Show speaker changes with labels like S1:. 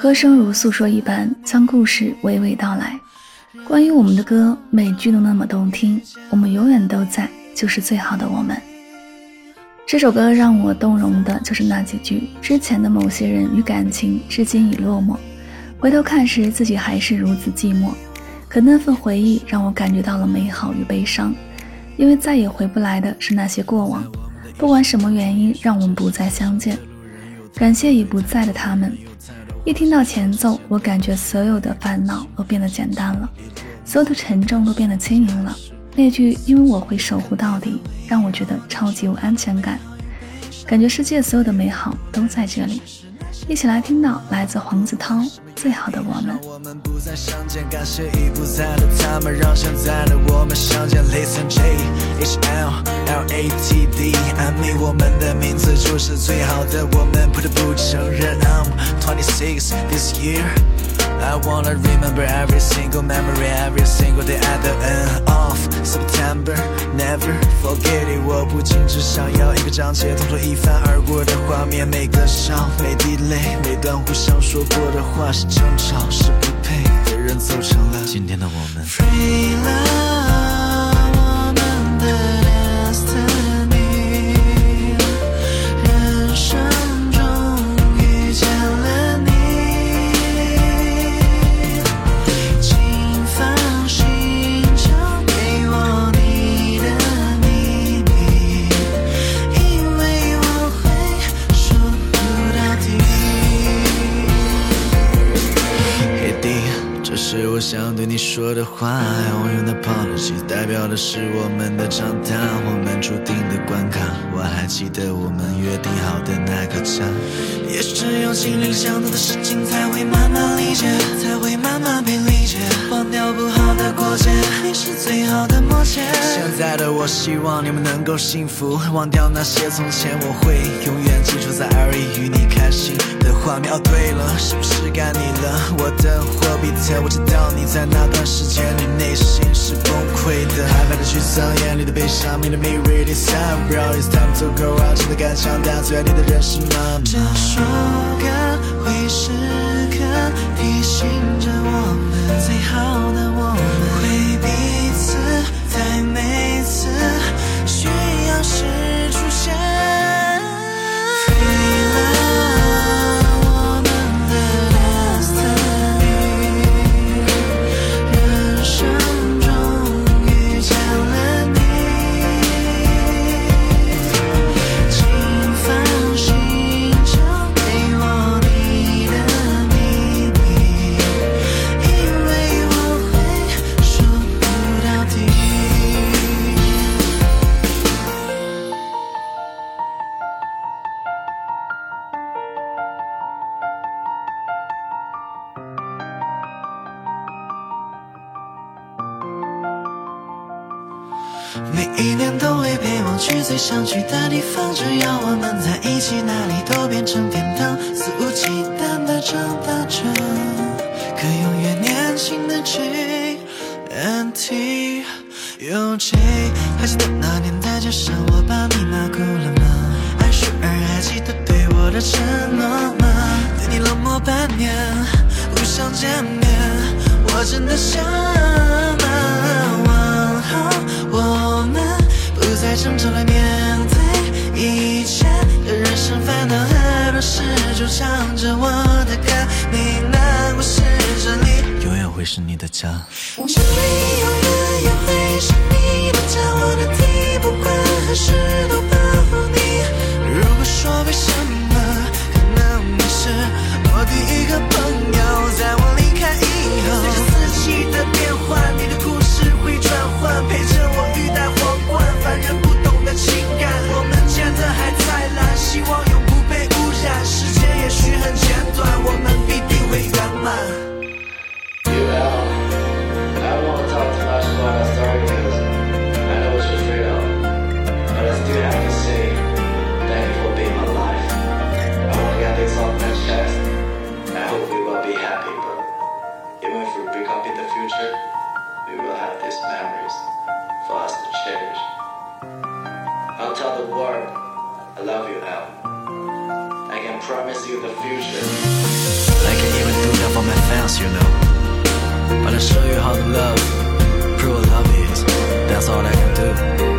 S1: 歌声如诉说一般，将故事娓娓道来。关于我们的歌，每句都那么动听。我们永远都在，就是最好的我们。这首歌让我动容的就是那几句：之前的某些人与感情，至今已落寞。回头看时，自己还是如此寂寞。可那份回忆让我感觉到了美好与悲伤，因为再也回不来的是那些过往。不管什么原因让我们不再相见，感谢已不在的他们。一听到前奏，我感觉所有的烦恼都变得简单了，所有的沉重都变得轻盈了。那句“因为我会守护到底”，让我觉得超级有安全感，感觉世界所有的美好都在这里。一起来听到来自黄子韬《最好的我们》。
S2: L A T D，暗迷我们的名字就是最好的我们，不得不承认。Six this year。I wanna remember every single memory, every single day at the end of September. Never forget it. 我不仅只想要一个章节，同桌一翻而过的画面，每个笑，每滴泪，每段互相说过的话，是争吵，是不配的人走成了今天的我们。Free love，想对你说的话，永远的 apology 代表的是我们的长大，我们注定的关卡。我还记得我们约定好的那个家，也许只有经历相同的事情，才会慢慢理解，才会慢慢被理解。忘掉不好的过节，你是最好的默契。现在的我希望你们能够幸福，忘掉那些从前，我会永远记住在耳里与你开心画面。哦，对了，是不是该你了？我的货币特，我知道。你在那段时间里内心是崩溃的，害怕的沮丧，眼里的悲伤。Made me really sad, bro. It's time to go out，真的敢强大，最爱你的人是妈妈。这首歌会时刻提醒着我们，最好的每一年都会陪我去最想去的地方，只要我们在一起，哪里都变成天堂。肆无忌惮的长大着，可永远年轻的 J N T U J。还记得那年在街上，我把你骂哭了吗？还是儿还记得对我的承诺吗？对你冷漠半年，不想见面，我真的想吗？我们不再争吵来面对一切的人生烦恼很多事，就唱着我的歌，你难过时这里永远会是你的家，这里永远 we will have these memories for us to cherish. I'll tell the world I love you, Al. I can promise you the future. I can even
S3: do that for my fans, you know. But I'll show you how to love, true love is. That's all I can do.